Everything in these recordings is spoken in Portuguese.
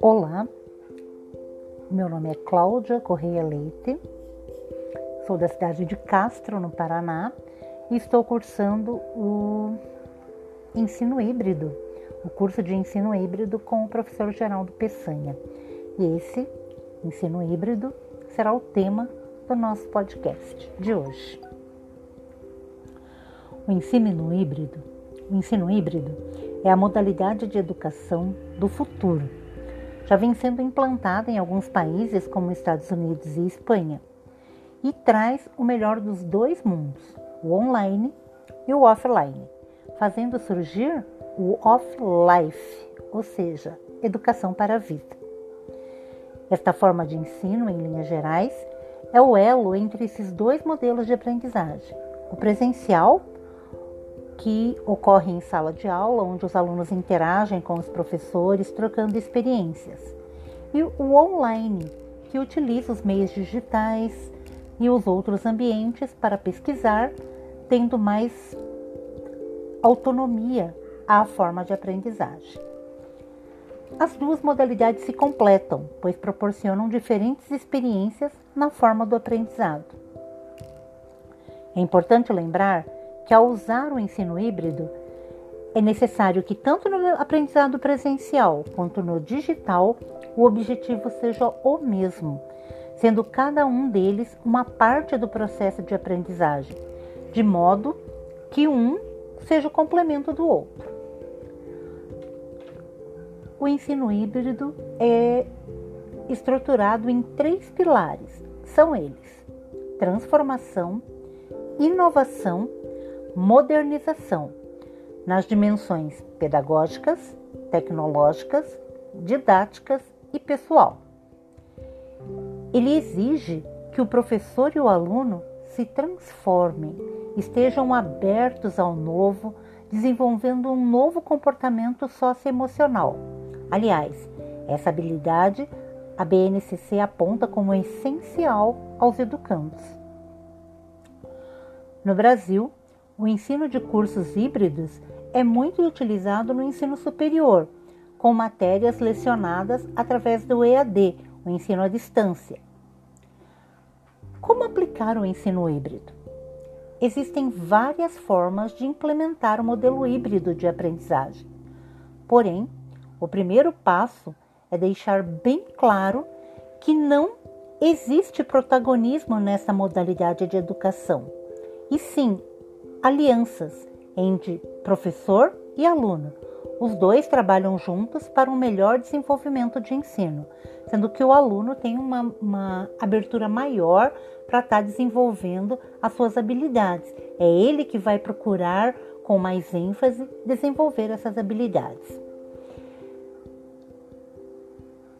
Olá, meu nome é Cláudia Correia Leite, sou da cidade de Castro, no Paraná, e estou cursando o ensino híbrido, o curso de ensino híbrido com o professor Geraldo Peçanha. E esse ensino híbrido será o tema do nosso podcast de hoje. O ensino híbrido, o ensino híbrido é a modalidade de educação do futuro. Já vem sendo implantada em alguns países como Estados Unidos e Espanha e traz o melhor dos dois mundos, o online e o offline, fazendo surgir o off-life, ou seja, educação para a vida. Esta forma de ensino, em linhas gerais, é o elo entre esses dois modelos de aprendizagem: o presencial, que ocorre em sala de aula, onde os alunos interagem com os professores, trocando experiências, e o online, que utiliza os meios digitais e os outros ambientes para pesquisar, tendo mais autonomia à forma de aprendizagem. As duas modalidades se completam, pois proporcionam diferentes experiências na forma do aprendizado. É importante lembrar que, ao usar o ensino híbrido, é necessário que, tanto no aprendizado presencial quanto no digital, o objetivo seja o mesmo, sendo cada um deles uma parte do processo de aprendizagem, de modo que um seja o complemento do outro. O ensino híbrido é estruturado em três pilares. São eles: transformação, inovação, modernização, nas dimensões pedagógicas, tecnológicas, didáticas e pessoal. Ele exige que o professor e o aluno se transformem, estejam abertos ao novo, desenvolvendo um novo comportamento socioemocional Aliás, essa habilidade a BNCC aponta como essencial aos educandos. No Brasil, o ensino de cursos híbridos é muito utilizado no ensino superior, com matérias lecionadas através do EAD, o ensino à distância. Como aplicar o ensino híbrido? Existem várias formas de implementar o modelo híbrido de aprendizagem. Porém, o primeiro passo é deixar bem claro que não existe protagonismo nessa modalidade de educação, e sim alianças entre professor e aluno. Os dois trabalham juntos para um melhor desenvolvimento de ensino, sendo que o aluno tem uma, uma abertura maior para estar tá desenvolvendo as suas habilidades. É ele que vai procurar, com mais ênfase, desenvolver essas habilidades.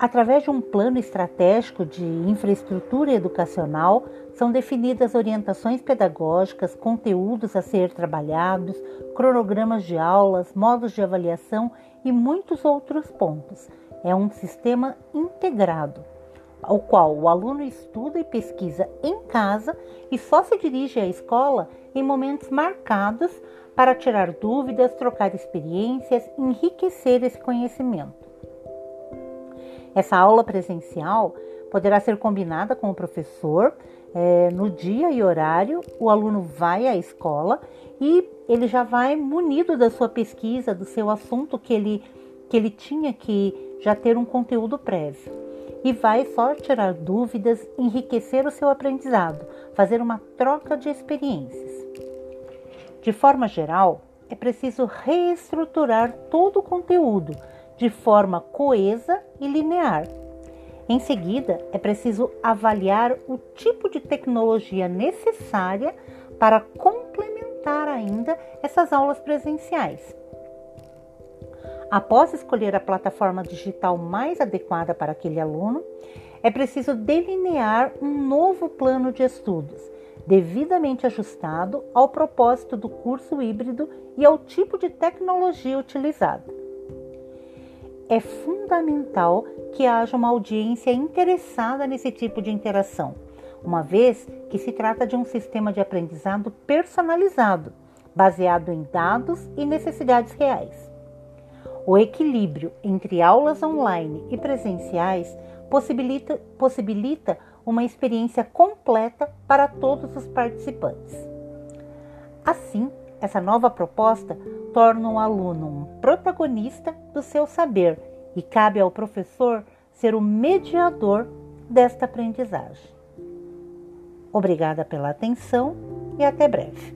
Através de um plano estratégico de infraestrutura educacional, são definidas orientações pedagógicas, conteúdos a ser trabalhados, cronogramas de aulas, modos de avaliação e muitos outros pontos. É um sistema integrado, ao qual o aluno estuda e pesquisa em casa e só se dirige à escola em momentos marcados para tirar dúvidas, trocar experiências, enriquecer esse conhecimento. Essa aula presencial poderá ser combinada com o professor é, no dia e horário. O aluno vai à escola e ele já vai munido da sua pesquisa, do seu assunto que ele, que ele tinha que já ter um conteúdo prévio. E vai só tirar dúvidas, enriquecer o seu aprendizado, fazer uma troca de experiências. De forma geral, é preciso reestruturar todo o conteúdo de forma coesa e linear. Em seguida, é preciso avaliar o tipo de tecnologia necessária para complementar ainda essas aulas presenciais. Após escolher a plataforma digital mais adequada para aquele aluno, é preciso delinear um novo plano de estudos, devidamente ajustado ao propósito do curso híbrido e ao tipo de tecnologia utilizada é fundamental que haja uma audiência interessada nesse tipo de interação, uma vez que se trata de um sistema de aprendizado personalizado, baseado em dados e necessidades reais. O equilíbrio entre aulas online e presenciais possibilita, possibilita uma experiência completa para todos os participantes. Assim, essa nova proposta torna o aluno um protagonista do seu saber e cabe ao professor ser o mediador desta aprendizagem. Obrigada pela atenção e até breve.